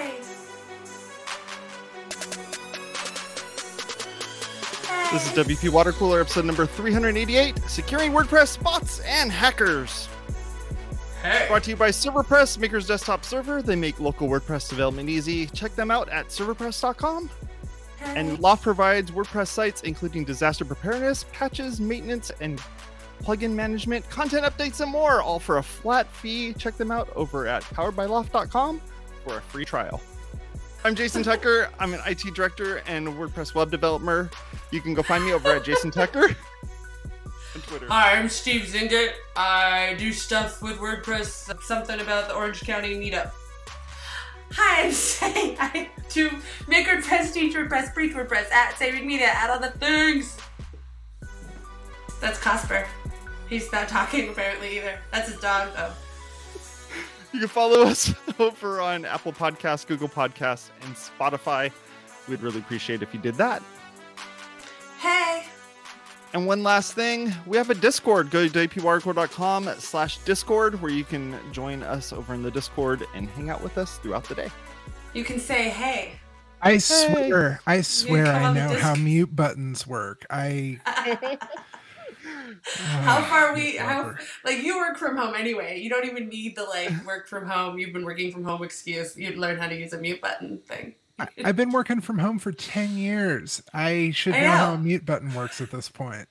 Hi. This is WP Water Cooler episode number 388 Securing WordPress Bots and Hackers. Hey. Brought to you by Serverpress, Maker's Desktop Server. They make local WordPress development easy. Check them out at serverpress.com. And Loft provides WordPress sites including disaster preparedness, patches, maintenance, and plugin management, content updates, and more, all for a flat fee. Check them out over at poweredbyloft.com for a free trial. I'm Jason Tucker. I'm an IT director and WordPress web developer. You can go find me over at Jason Tucker on Twitter. Hi, I'm Steve Zehngut. I do stuff with WordPress, something about the Orange County meetup. Hi, I'm Sé. I do make WordPress, teach WordPress, preach WordPress, at Sé Reed Media, at all the things. That's Cosper. He's not talking apparently either. That's his dog though. You can follow us over on Apple Podcasts, Google Podcasts, and Spotify. We'd really appreciate if you did that. Hey. And one last thing, we have a Discord. Go to wpwatercooler.com slash Discord where you can join us over in the Discord and hang out with us throughout the day. You can say hey. I swear, I swear, I know how mute buttons work. I How far we how like you work from home anyway. You don't even need the like work from home. You've been working from home excuse. You'd learn how to use a mute button thing. I- I've been working from home for ten years. I should I know, how a mute button works at this point.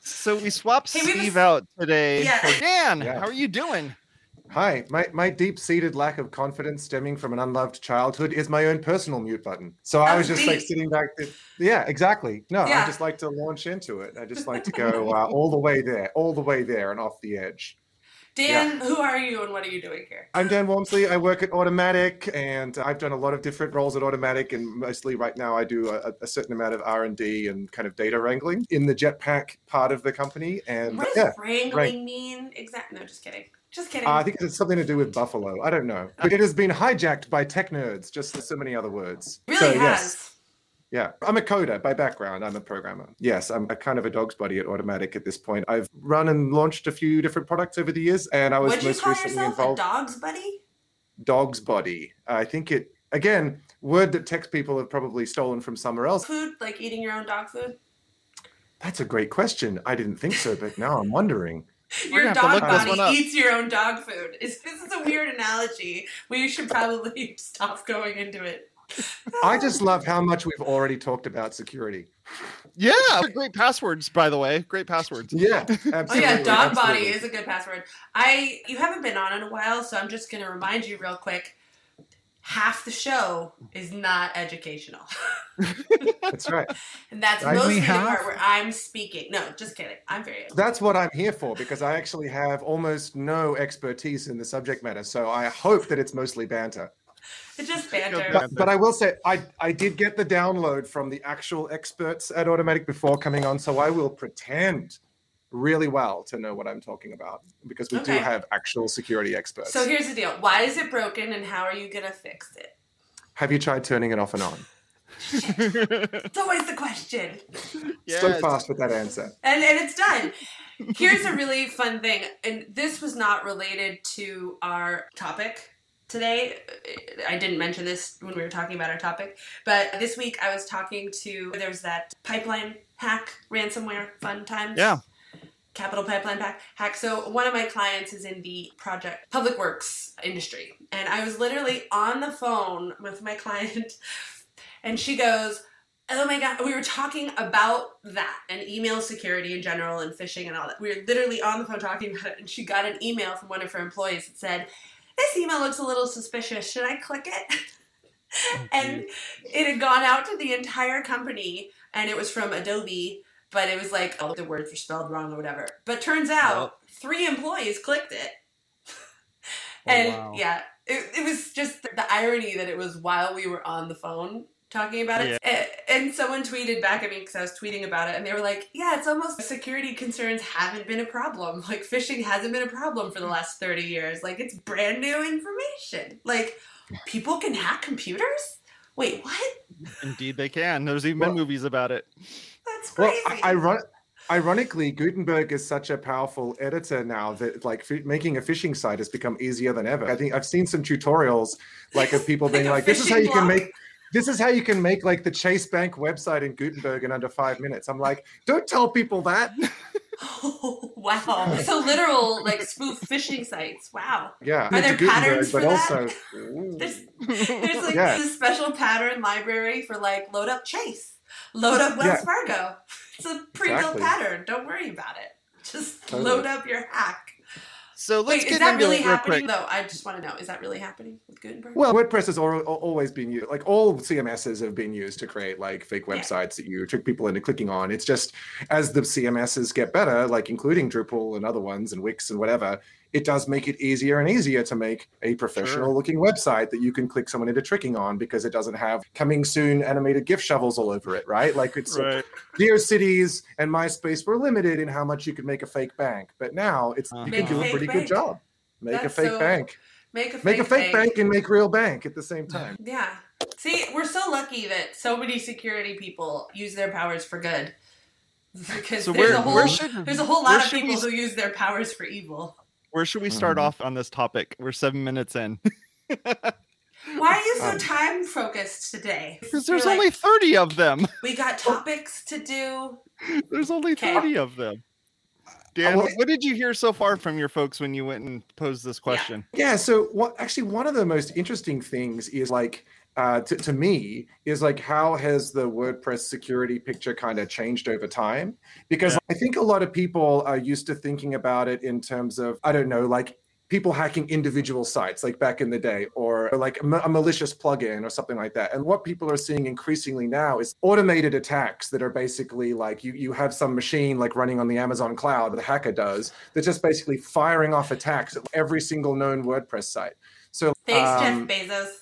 So we swapped Hey, we have a Steve s- out today Yeah. for Dan. Yeah. How are you doing? Hi, my, my deep seated lack of confidence stemming from an unloved childhood is my own personal mute button. So I Oh, was just like sitting back. There. Yeah, exactly. No, Yeah. I just like to launch into it. I just like to go uh, all the way there, all the way there and off the edge. Dan, who are you and what are you doing here? I'm Dan Walmsley. I work at Automattic, and I've done a lot of different roles at Automattic. And mostly right now, I do a, a certain amount of R and D and kind of data wrangling in the Jetpack part of the company. And What does yeah, wrangling right. mean exactly? No, just kidding. Just kidding. Uh, I think it's something to do with Buffalo. I don't know. But it has been hijacked by tech nerds, just so many other words. really so, has. Yes, yeah. I'm a coder by background. I'm a programmer. Yes, I'm a kind of a dog's buddy at Automattic at this point. I've run and launched a few different products over the years, and I was Would you most call recently yourself a involved. dog's buddy? Dog's body. I think it, again, word that tech people have probably stolen from somewhere else. Food, like eating your own dog food? That's a great question. I didn't think so, but now I'm wondering. Your gonna have to dog body eats your own dog food. Is this is a weird analogy. We should probably stop going into it. I just love how much we've already talked about security. Yeah, great passwords, by the way. Great passwords. Yeah, oh, oh yeah, dog body is a good password. I you haven't been on in a while, so I'm just gonna remind you real quick. Half the show is not educational, That's right. and that's Only mostly the half? part where I'm speaking. No, just kidding. I'm very. That's what I'm here for because I actually have almost no expertise in the subject matter. So I hope that it's mostly banter. It's just banter. But, but I will say, I, I did get the download from the actual experts at Automattic before coming on. So I will pretend really well to know what I'm talking about because we do have actual security experts. So here's the deal. Why is it broken, and how are you gonna fix it? have you tried turning it off and on? It's always the question. So fast with that answer. and and it's done. Here's a really fun thing, and this was not related to our topic today. I didn't mention this when we were talking about our topic, but this week I was talking to there's that pipeline hack ransomware fun times. Yeah. Capital Pipeline Pack hack. So one of my clients is in the project public works industry, and I was literally on the phone with my client, and she goes, "Oh my god!" We were talking about that and email security in general and phishing and all that. We were literally on the phone talking about it, and she got an email from one of her employees that said, "This email looks a little suspicious. Should I click it?" Oh, and it had gone out to the entire company, and it was from Adobe but it was like oh, the words were spelled wrong or whatever. But turns out three employees clicked it. Oh, and wow. yeah, it, it was just the irony that it was while we were on the phone talking about it. A- And someone tweeted back at me because I was tweeting about it, and they were like, "Yeah, it's almost security concerns haven't been a problem. Like phishing hasn't been a problem for the last thirty years. Like it's brand new information. Like people can hack computers. Wait, what? Indeed, they can. There's even been Well- movies about it. That's Well, crazy. I, iron- Ironically, Gutenberg is such a powerful editor now that like f- making a phishing site has become easier than ever. I think I've seen some tutorials like of people Like being like, "This is how phishing you can make." This is how you can make like the Chase Bank website in Gutenberg in under five minutes. I'm like, don't tell people that. Oh, wow. So literal like spoof phishing sites. Wow. Yeah, Are there patterns for but that? also. There's there's like Yeah. this special pattern library for like load up Chase, load up Wells Yeah. Fargo. It's a pre-built Exactly. pattern. Don't worry about it. Just Totally. load up your hack. So let's Wait, get is that into really it real happening quick. though? I just want to know. Is that really happening with Gutenberg? Well, WordPress has al- al- always been used. Like all CMSs have been used to create like fake Yeah. websites that you trick people into clicking on. It's just as the CMSs get better, like including Drupal and other ones and Wix and whatever, it does make it easier and easier to make a professional looking website that you can click someone into tricking on because it doesn't have coming soon animated GIF shovels all over it, right? Like it's Right. GeoCities and MySpace were limited in how much you could make a fake bank, but now it's Uh-huh. you can do a pretty bank. good job. Make That's a fake so- bank. Make a fake Make a fake bank. bank and make real bank at the same time. Yeah. See, we're so lucky that so many security people use their powers for good. Because So there's where- a whole where should- there's a whole lot of should we people who use their powers for evil. Where should we start Mhm. off on this topic? We're seven minutes in. Why are you so Um, time focused today? Because there's You're like, only 30 of them. we got topics to do. There's only Okay. 30 of them. Dan, well- what did you hear so far from your folks when you went and posed this question? Yeah. So what actually one of the most interesting things is like uh, to, to me is like how has the WordPress security picture kind of changed over time? Because Yeah. I think a lot of people are used to thinking about it in terms of I don't know like people hacking individual sites like back in the day or like a, ma- a malicious plugin or something like that and what people are seeing increasingly now is automated attacks that are basically like you you have some machine like running on the amazon cloud the hacker does that's just basically firing off attacks at every single known wordpress site so Thanks, um, Jeff Bezos.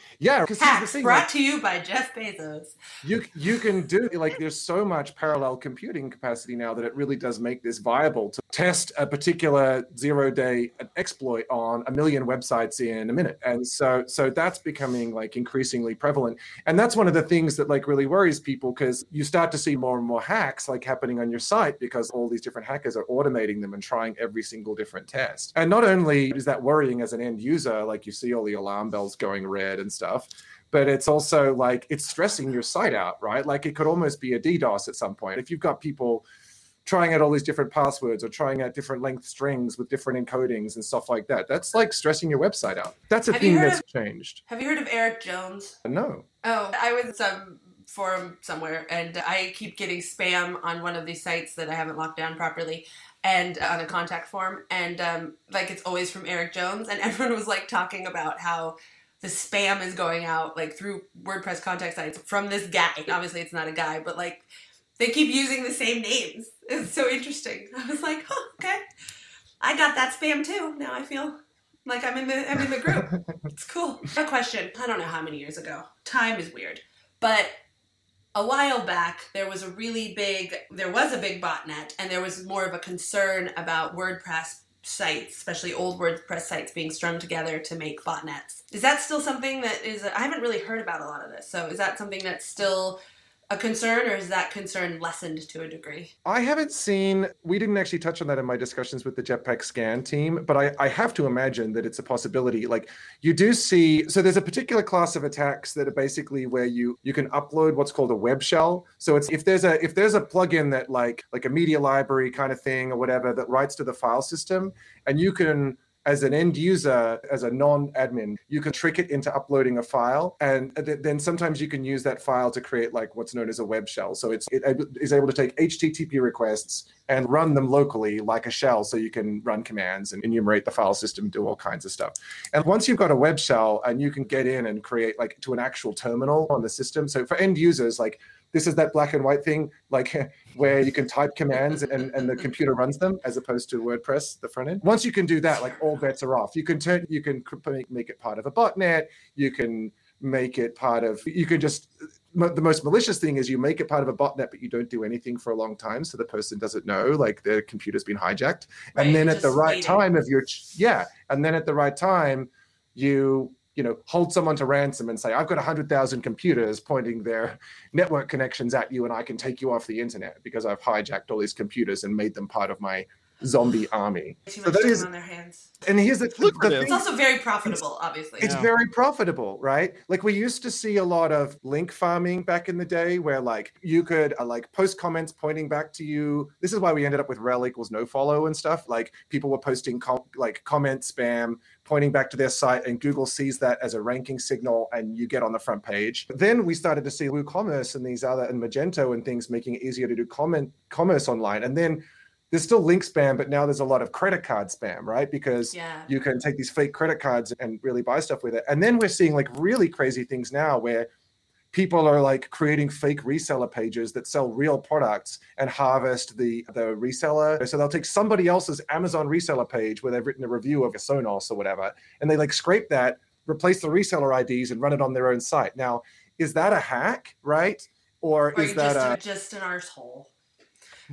yeah because here's the Hacks thing, brought like, to you by Jeff Bezos. you you can do like there's so much parallel computing capacity now that it really does make this viable to test a particular zero day exploit on a million websites in a minute. And so so that's becoming like increasingly prevalent. And that's one of the things that like really worries people because you start to see more and more hacks like happening on your site because all these different hackers are automating them and trying every single different test. And not only is that worrying as an end user like you see all the alarm bells going red and stuff but it's also like it's stressing your site out, right? Like it could almost be a DDoS at some point. If you've got people trying out all these different passwords or trying out different length strings with different encodings and stuff like that, that's like stressing your website out. That's a Have thing that's changed. Have you heard of Eric Jones? No. Oh, I was in some forum somewhere, and I keep getting spam on one of these sites that I haven't locked down properly, and on a contact form, and um, like it's always from Eric Jones, and everyone was like talking about how the spam is going out like through WordPress contact sites from this guy. Obviously, it's not a guy, but like they keep using the same names. It's so interesting. I was like, huh, okay, I got that spam too. Now I feel like I'm in the I'm in the group. It's cool. A question. I don't know how many years ago. Time is weird. But a while back there was a really big there was a big botnet and there was more of a concern about WordPress sites, especially old WordPress sites being strung together to make botnets. Is that still something that is I haven't really heard about a lot of this. So is that something that's still a concern or is that concern lessened to a degree? I haven't seen, we didn't actually touch on that in my discussions with the Jetpack Scan team, but I, I have to imagine that it's a possibility. Like you do see, so there's a particular class of attacks that are basically where you you can upload what's called a web shell. So it's if there's a if there's a plugin that like like a media library kind of thing or whatever that writes to the file system, and you can as an end user, as a non-admin, you can trick it into uploading a file, and th- then sometimes you can use that file to create like what's known as a web shell. So it's it is able to take HTTP requests and run them locally like a shell, so you can run commands and enumerate the file system, do all kinds of stuff. And once you've got a web shell and you can get in and create like to an actual terminal on the system, so for end users, like this is that black and white thing, like where you can type commands and, and the computer runs them as opposed to WordPress, the front end. Once you can do that, like all bets are off. You can turn, you can make, make it part of a botnet. You can make it part of, you can just, the most malicious thing is you make it part of a botnet, but you don't do anything for a long time. So the person doesn't know, like their computer's been hijacked. Right, and then at the right waiting. time of your, yeah. And then at the right time, you, you know, hold someone to ransom and say, I've got 100,000 computers pointing their network connections at you and I can take you off the internet because I've hijacked all these computers and made them part of my zombie army. Too So much that time on their hands. And here's the, the, lucrative. It's also very profitable, obviously. It's Yeah. very profitable, right? Like we used to see a lot of link farming back in the day where like you could uh, like post comments pointing back to you. This is why we ended up with rel equals no follow and stuff. Like people were posting com- like comment spam pointing back to their site and Google sees that as a ranking signal and you get on the front page. Then we started to see WooCommerce and these other and Magento and things making it easier to do comment commerce online. And then there's still link spam, but now there's a lot of credit card spam, right? Because yeah. you can take these fake credit cards and really buy stuff with it. And then we're seeing like really crazy things now where people are like creating fake reseller pages that sell real products and harvest the the reseller. So they'll take somebody else's Amazon reseller page where they've written a review of a Sonos or whatever, and they like scrape that, replace the reseller IDs, and run it on their own site. Now, is that a hack, right? Or, Or is that just, a just an arsehole.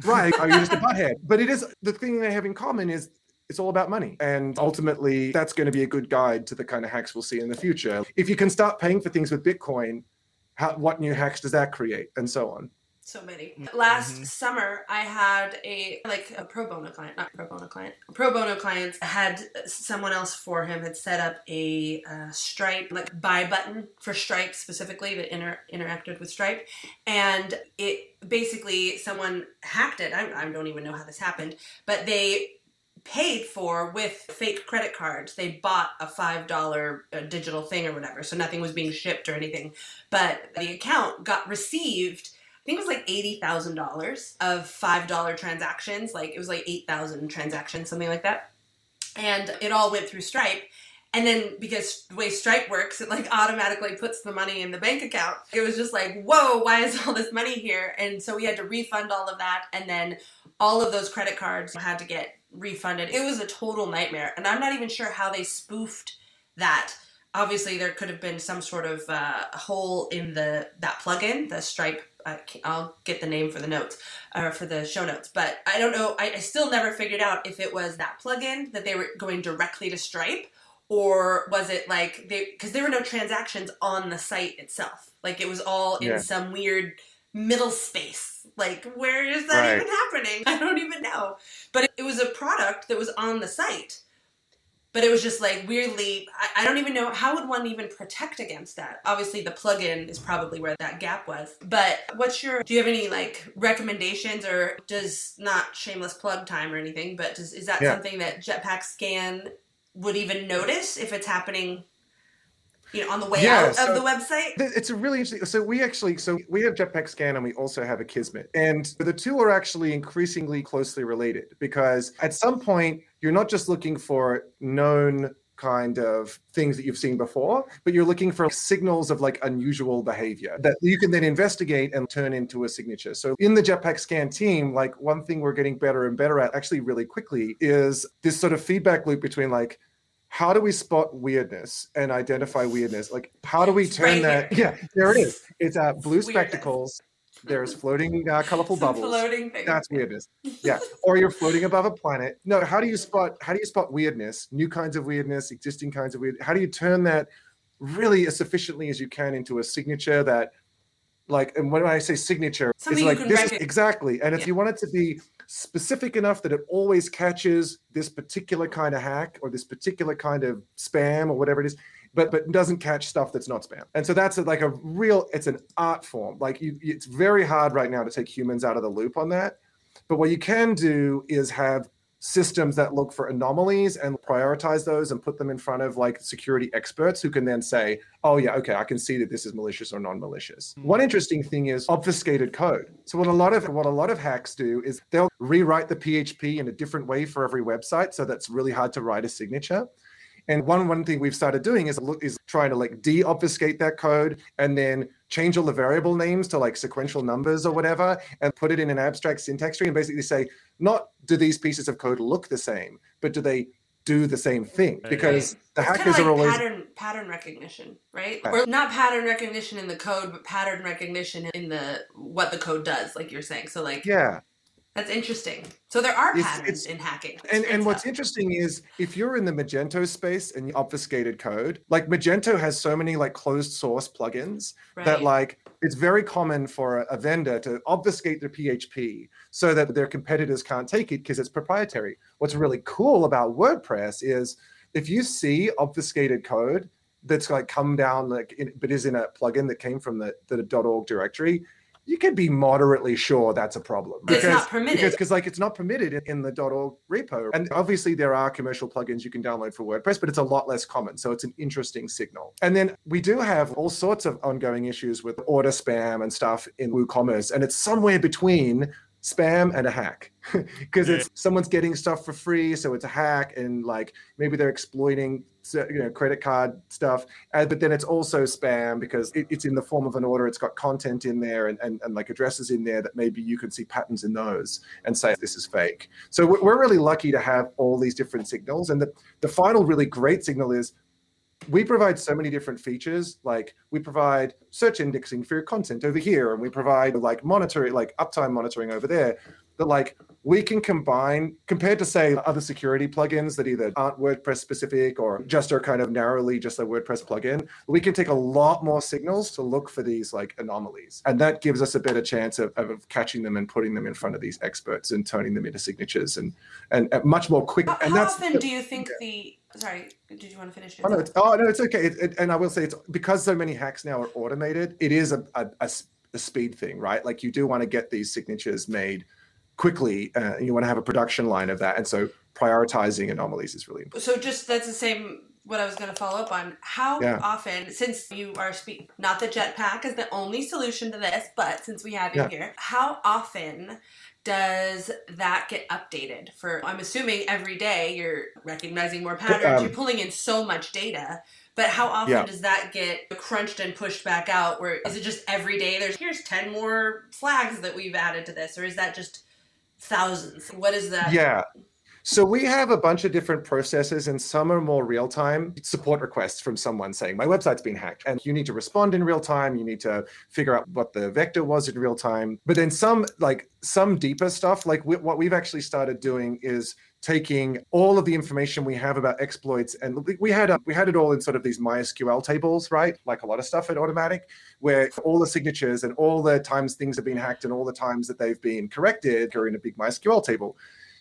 right are you just a butthead but it is the thing they have in common is it's all about money and ultimately that's going to be a good guide to the kind of hacks we'll see in the future if you can start paying for things with bitcoin how, what new hacks does that create and so on So many. Last Mhm. summer, I had a like a pro bono client, not pro bono client. A pro bono client had someone else for him had set up a uh, Stripe like buy button for Stripe specifically that inter- interacted with Stripe, and it basically someone hacked it. I, I don't even know how this happened, but they paid for with fake credit cards. They bought a five dollar uh, digital thing or whatever, so nothing was being shipped or anything. But the account got received. I think it was like eighty thousand dollars of five dollar transactions. Like it was like eight thousand transactions, something like that. And it all went through Stripe. And then because the way Stripe works, it like automatically puts the money in the bank account. It was just like, whoa, why is all this money here? And so we had to refund all of that. And then all of those credit cards had to get refunded. It was a total nightmare. And I'm not even sure how they spoofed that. Obviously, there could have been some sort of uh, hole in the that plugin, the Stripe. Ca- I'll get the name for the notes or for the show notes, but I don't know. I, I still never figured out if it was that plugin that they were going directly to Stripe, or was it like they because there were no transactions on the site itself. Like it was all in Yeah. some weird middle space. Like where is that Right. even happening? I don't even know. But it, was a product that was on the site. But it was just like weirdly, I, I don't even know how would one even protect against that. Obviously, the plugin is probably where that gap was. But what's your? Do you have any like recommendations, or does not shameless plug time or anything? But does is that Yeah. something that Jetpack Scan would even notice if it's happening? You know, on the way Yeah, out so- of the website. It's a really interesting. So we actually, so we have Jetpack Scan and we also have Akismet, and the two are actually increasingly closely related because at some point you're not just looking for known kind of things that you've seen before, but you're looking for signals of like unusual behavior that you can then investigate and turn into a signature. So in the Jetpack Scan team, like one thing we're getting better and better at actually really quickly is this sort of feedback loop between like how do we spot weirdness and identify weirdness? Like, how do we turn right that? Yeah, there it is. It's uh, blue Weirdness. spectacles. There's floating uh, colorful Some bubbles. floating thing. That's weirdness. Yeah, or you're floating above a planet. No, how do you spot? How do you spot weirdness? New kinds of weirdness, existing kinds of weird. How do you turn that really as sufficiently as you can into a signature that, like, and when I say signature, Something it's like this is exactly. And if Yeah. you want it to be specific enough that it always catches this particular kind of hack or this particular kind of spam or whatever it is but but doesn't catch stuff that's not spam and so that's a, like a real it's an art form like you it's very hard right now to take humans out of the loop on that but what you can do is have systems that look for anomalies and prioritize those and put them in front of like security experts who can then say, oh, yeah, okay, I can see that this is malicious or non malicious. Mm-hmm. One interesting thing is obfuscated code. So what a lot of what a lot of hacks do is they'll rewrite the PHP in a different way for every website. So that's really hard to write a signature. And one one thing we've started doing is look is trying to like de-obfuscate that code and then change all the variable names to like sequential numbers or whatever and put it in an abstract syntax tree and basically say not do these pieces of code look the same, but do they do the same thing? Right. Because the It's hackers like are always pattern pattern recognition, right? Right. Or not pattern recognition in the code, but pattern recognition in the what the code does, like you're saying. So like yeah. That's interesting. So there are It's- patterns it's- in hacking. And and what's interesting is if you're in the Magento space and you obfuscated code, like Magento has so many like closed source plugins that like it's very common for a, a vendor to obfuscate their PHP so that their competitors can't take it because it's proprietary. What's really cool about WordPress is if you see obfuscated code that's like come down like in, but is in a plugin that came from the, the .org directory, you can be moderately sure that's a problem. But it's not permitted. Because, because like it's not permitted in, in the .org repo. And obviously there are commercial plugins you can download for WordPress, but it's a lot less common. So it's an interesting signal. And then we do have all sorts of ongoing issues with order spam and stuff in WooCommerce. And it's somewhere between spam and a hack. Because it's someone's getting stuff for free so it's a hack and like maybe they're exploiting you know credit card stuff uh, but then it's also spam because it, it's in the form of an order. It's got content in there and, and, and like addresses in there that maybe you can see patterns in those and say this is fake. So we're we're really lucky to have all these different signals and the, the final really great signal is we provide so many different features like we provide search indexing for your content over here and we provide like monitoring like uptime monitoring over there that like we can combine compared to say other security plugins that either aren't wordpress specific or just are kind of narrowly just a wordpress plugin we can take a lot more signals to look for these like anomalies and that gives us a better chance of, of catching them and putting them in front of these experts and turning them into signatures and and, and much more quick How, and how that's often do you think the? Sorry, did you want to finish? Oh no, it's, oh, no, it's okay. It, it, and I will say it's because so many hacks now are automated. It is a a a speed thing, right? Like you do want to get these signatures made quickly. Uh, you want to have a production line of that, and so prioritizing anomalies is really important. So just that's the same. What I was going to follow up on. How Yeah. often, since you are speak, not the jetpack is the only solution to this, but since we have you Yeah. here, how often does that get updated? For I'm assuming every day you're recognizing more patterns. Um, you're pulling in so much data. But how often Yeah. does that get crunched and pushed back out? Where is it just every day? There's here's ten more flags that we've added to this, or is that just thousands? What is that? Yeah. So we have a bunch of different processes, and some are more real time support requests from someone saying, My website's been hacked. And you need to respond in real time. You need to figure out what the vector was in real time. But then some, like some deeper stuff, like we, what we've actually started doing is taking all of the information we have about exploits and we- had a, we had it all in sort of these MySQL tables, right? Like a lot of stuff at Automattic, where all the signatures and all the times things have been hacked and all the times that they've been corrected are in a big MySQL table.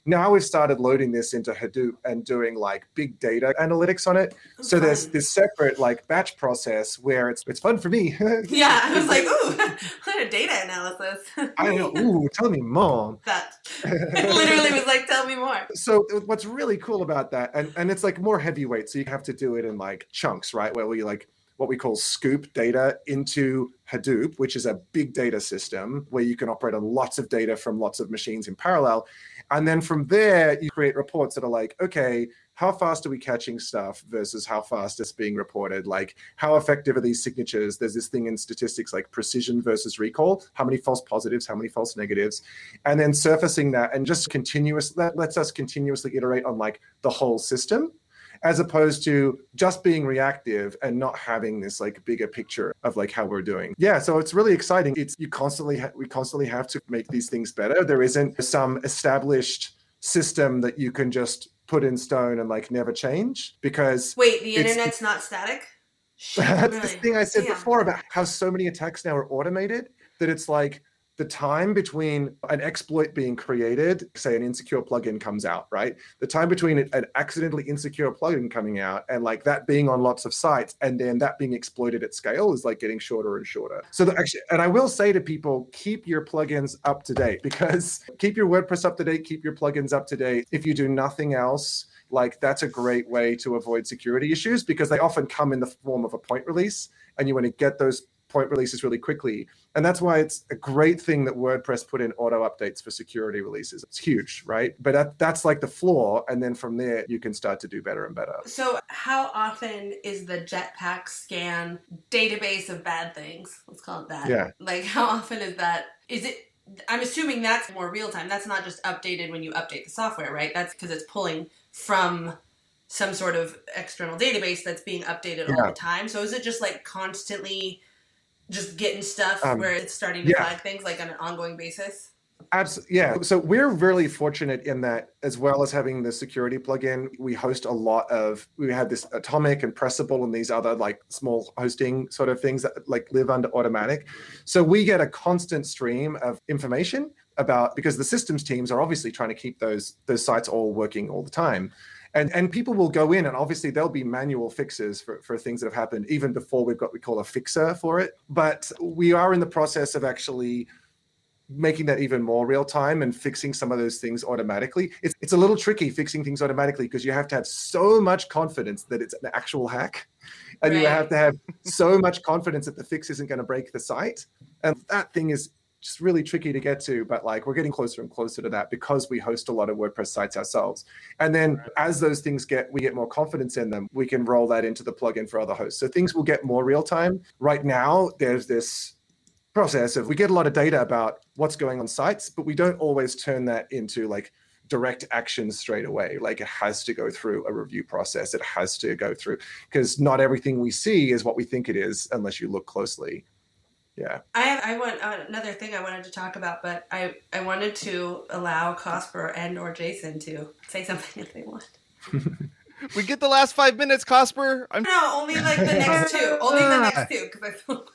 Now we've started loading this into Hadoop and doing like big data analytics on it. So there's this separate like batch process where it's it's fun for me. Yeah, I was like, ooh, what a data analysis. I know. Ooh, tell me more. that literally was like, tell me more. so uh, what's really cool about that and and it's like more heavyweight so you have to do it in like chunks right where we like what we call Sqoop data into hadoop which is a big data system where you can operate on lots of data from lots of machines in parallel and then from there you create reports that are like okay how fast are we catching stuff versus how fast it's being reported? Like how effective are these signatures? There's this thing in statistics like precision versus recall. How many false positives how many false negatives? And then surfacing that and just continuous that lets us continuously iterate on like the whole system as opposed to just being reactive and not having this like bigger picture of like how we're doing yeah so it's really exciting it's you constantly ha- we constantly have to make these things better there isn't some established system that you can just put in stone and like never change because Wait, the internet's not static? Shit, that's really? the thing I said before about how so many attacks now are automated that it's like the time between an exploit being created, say an insecure plugin comes out, right? The time between an accidentally insecure plugin coming out and like that being on lots of sites and then that being exploited at scale is like getting shorter and shorter. So the, actually, and I will say to people, keep your plugins up to date because keep your WordPress up to date, keep your plugins up to date. If you do nothing else, like that's a great way to avoid security issues because they often come in the form of a point release and you want to get those point releases really quickly and that's why it's a great thing that wordpress put in auto updates for security releases it's huge right but that, that's like the floor and then from there you can start to do better and better So, how often is the Jetpack scan database of bad things? Let's call it that. Yeah. Like, how often is that? Is it? I'm assuming that's more real time. That's not just updated when you update the software, right? That's because it's pulling from some sort of external database that's being updated all the time. So, is it just like constantly just getting stuff Um, where it's starting to yeah. flag things like on an ongoing basis? Absolutely. Yeah. So we're really fortunate in that, as well as having the security plugin, we host a lot of, we have this Atomic and Pressable and these other like small hosting sort of things that like live under Automattic. So we get a constant stream of information about, because the systems teams are obviously trying to keep those, those sites all working all the time. And, and people will go in and obviously there'll be manual fixes for, for things that have happened even before we've got we call a fixer for it. But we are in the process of actually making that even more real time and fixing some of those things automatically. It's, it's a little tricky fixing things automatically because you have to have so much confidence that it's an actual hack. And right. you have to have so much confidence that the fix isn't going to break the site. And that thing is just really tricky to get to. But like we're getting closer and closer to that because we host a lot of WordPress sites ourselves. And then right. as those things get, we get more confidence in them, we can roll that into the plugin for other hosts. So things will get more real time. Right now, there's this process of we get a lot of data about what's going on sites, but we don't always turn that into like direct action straight away. Like it has to go through a review process. It has to go through because not everything we see is what we think it is unless you look closely. Yeah. I I want uh, another thing I wanted to talk about, but I I wanted to allow Cosper and or Jason to say something if they want. we get the last five minutes, Cosper. I'm no, only like the next two. Only the next two because I feel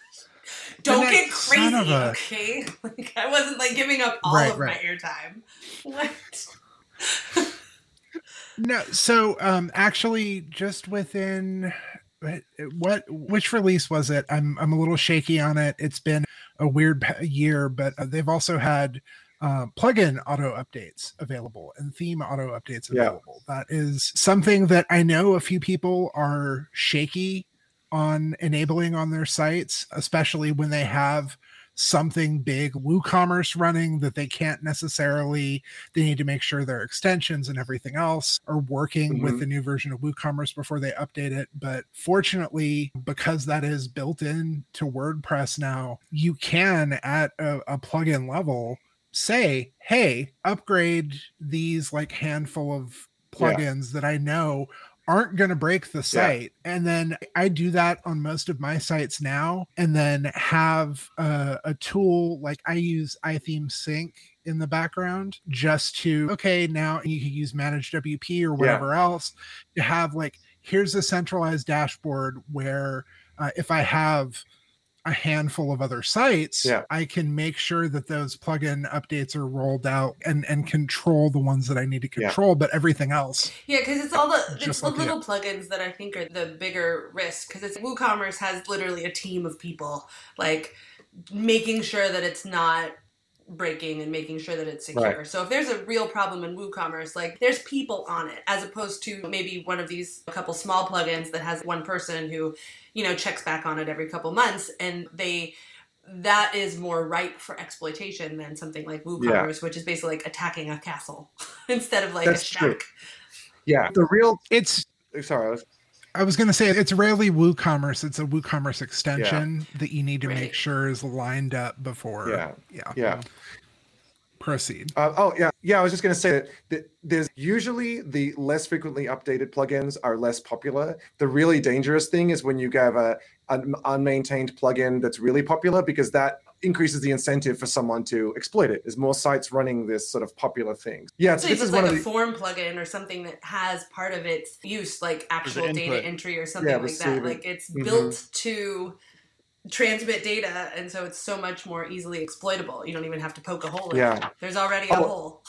don't get crazy, a... okay? Like I wasn't like giving up all right, of right. my airtime. What? no, so um actually just within what which release was it? I'm I'm a little shaky on it. It's been a weird year, but uh, they've also had uh, plugin auto updates available and theme auto updates available. Yeah. That is something that I know a few people are shaky on enabling on their sites, especially when they have something big WooCommerce running that they can't necessarily they need to make sure their extensions and everything else are working mm-hmm. with the new version of WooCommerce before they update it but fortunately because that is built in to WordPress now you can at a, a plugin level say hey upgrade these like handful of plugins yeah. that I know aren't going to break the site. Yeah. And then I do that on most of my sites now, and then have a, a tool like I use iThemes Sync in the background just to, okay, now you can use Manage WP or whatever yeah. else to have like, here's a centralized dashboard where uh, if I have a handful of other sites, yeah. I can make sure that those plugin updates are rolled out and and control the ones that I need to control, yeah. but everything else. Yeah, because it's all the it's the little plugins that I think are the bigger risk. Because it's WooCommerce has literally a team of people like making sure that it's not breaking and making sure that it's secure. Right. So if there's a real problem in WooCommerce, like there's people on it, as opposed to maybe one of these a couple small plugins that has one person who, you know, checks back on it every couple months, and they that is more ripe for exploitation than something like WooCommerce, yeah. which is basically like attacking a castle instead of like That's a shack. True. Yeah, the real it's sorry. I was, I was going to say it's rarely WooCommerce. It's a WooCommerce extension yeah. that you need to right. make sure is lined up before. Yeah, yeah, yeah. Proceed. Uh, oh yeah, yeah. I was just going to say that, that there's usually the less frequently updated plugins are less popular. The really dangerous thing is when you have a an unmaintained plugin that's really popular because that increases the incentive for someone to exploit it. There's more sites running this sort of popular thing. Yeah, so this is like a the... form plugin or something that has part of its use like actual data entry or something yeah, like that. Like it's mm-hmm. built to transmit data and so it's so much more easily exploitable. You don't even have to poke a hole in yeah. it. There's already a oh. hole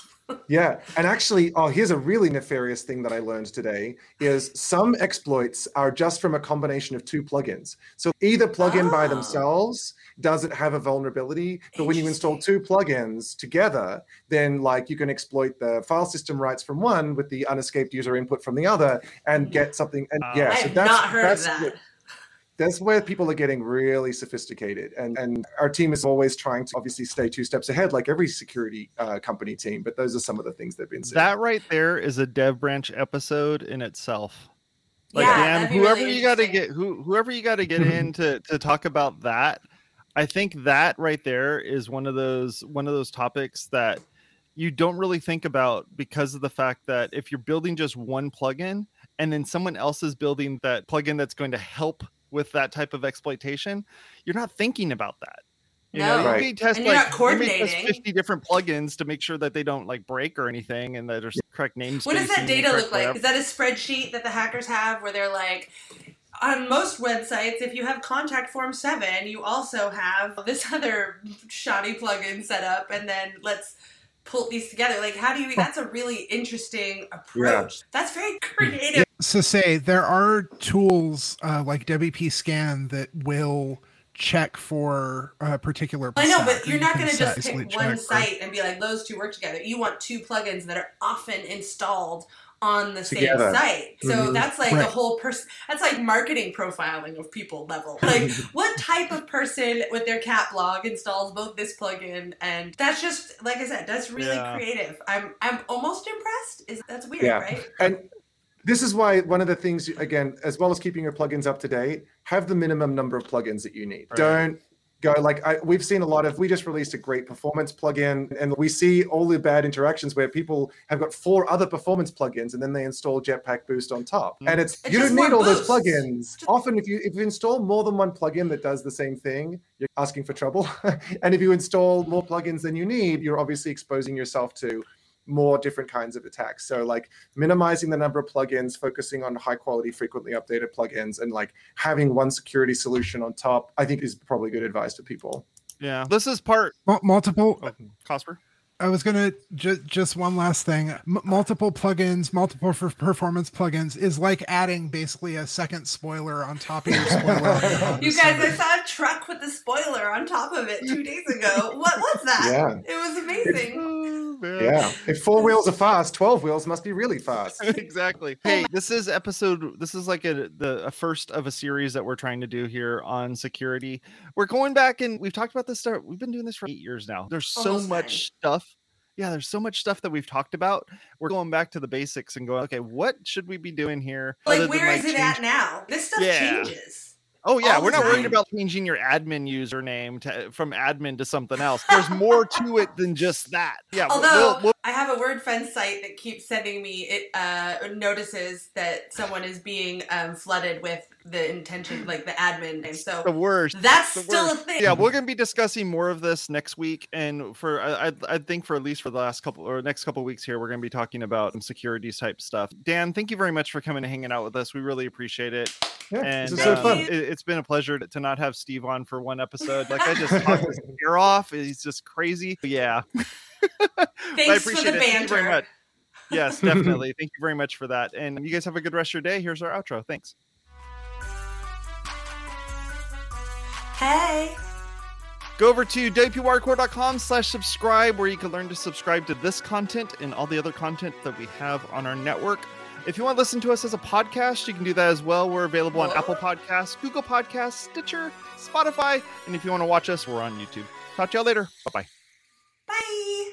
yeah and actually oh here's a really nefarious thing that i learned today is some exploits are just from a combination of two plugins. So either plugin oh. by ah. themselves doesn't have a vulnerability but when you install two plugins together then like you can exploit the file system rights from one with the unescaped user input from the other and get hmm. something and yeah I so that's not heard that's of that that's where people are getting really sophisticated and and our team is always trying to obviously stay two steps ahead like every security uh, company team but those are some of the things they've been seeing. That right there is a dev branch episode in itself. Like yeah, Dan, whoever really you got to get who whoever you got to get in to to talk about that i think that right there is one of those one of those topics that you don't really think about because of the fact that if you're building just one plugin and then someone else is building that plugin that's going to help with that type of exploitation, you're not thinking about that. You No. know, you Right. may test And you're like not you may test coordinating. 50 different plugins to make sure that they don't like break or anything and that there's correct names. What does that data look like? Is that a spreadsheet that the hackers have where they're like, on most websites, if you have contact form seven, you also have this other shoddy plugin set up, and then let's pull these together. Like, how do you? That's a really interesting approach. That's very creative. So say there are tools uh, like WP Scan that will check for a particular. I know, but you're not going to just pick one check for- site and be like, those two work together. You want two plugins that are often installed on the Together. same site. So Mhm. that's like the Right. whole person. That's like marketing profiling of people level. Like, what type of person with their cat blog installs both this plugin and that's just like I said, that's really Yeah. creative. I'm I'm almost impressed. Is that's weird, Yeah. right? And this is why one of the things, again, as well as keeping your plugins up to date, have the minimum number of plugins that you need. Right. Don't go like I, we've seen a lot of. We just released a great performance plugin, and we see all the bad interactions where people have got four other performance plugins, and then they install Jetpack Boost on top. Mm. And it's, It's you don't need more all those boosts. plugins. Often, if you if you install more than one plugin that does the same thing, you're asking for trouble. and if you install more plugins than you need, you're obviously exposing yourself to more different kinds of attacks. So like minimizing the number of plugins, focusing on high quality, frequently updated plugins, and like having one security solution on top, I think is probably good advice to people. Yeah, this is part. Mul- multiple. Oh, Cosper. I was gonna just just one last thing. M- multiple plugins, multiple for performance plugins is like adding basically a second spoiler on top of your spoiler. on your home You guys, I saw a truck with a spoiler on top of it two days ago. What was that? Yeah. It was amazing. Oh, man. Yeah. If four wheels are fast, 12 wheels must be really fast. exactly. Hey, this is episode. This is like a the a first of a series that we're trying to do here on security. We're going back and we've talked about this. stuff. We've been doing this for eight years now. There's so Almost much nine. stuff. Yeah, there's so much stuff that we've talked about. We're going back to the basics and going, okay, what should we be doing here? other Like, than, where is it at now? This stuff Yeah. changes. Oh yeah, all we're the not worried about changing your admin username to, from admin to something else. There's more to it than just that. Yeah, Although we'll- we'll- I have a WordFence site that keeps sending me it uh, notices that someone is being um, flooded with the intention, like the admin name. the worst. that's the still worst. a thing. Yeah, we're going to be discussing more of this next week, and for I, I, I think for at least for the last couple or next couple weeks here, we're going to be talking about some security type stuff. Dan, thank you very much for coming and hanging out with us. We really appreciate it, Yeah. and this is so fun. Um, it, it's been a pleasure to, to not have Steve on for one episode. Like I just talked his ear off. He's just crazy. Yeah, I Thanks for appreciate the it. Thank you very banter. much. Yes, definitely. Thank you very much for that. And you guys have a good rest of your day. Here's our outro. Thanks. Hey. Go over to wpwatercooler.com slash subscribe where you can learn to subscribe to this content and all the other content that we have on our network. If you want to listen to us as a podcast, you can do that as well. We're available on Apple Podcasts, Google Podcasts, Stitcher, Spotify, and if you want to watch us, we're on YouTube. Talk to y'all later. Bye bye. Bye.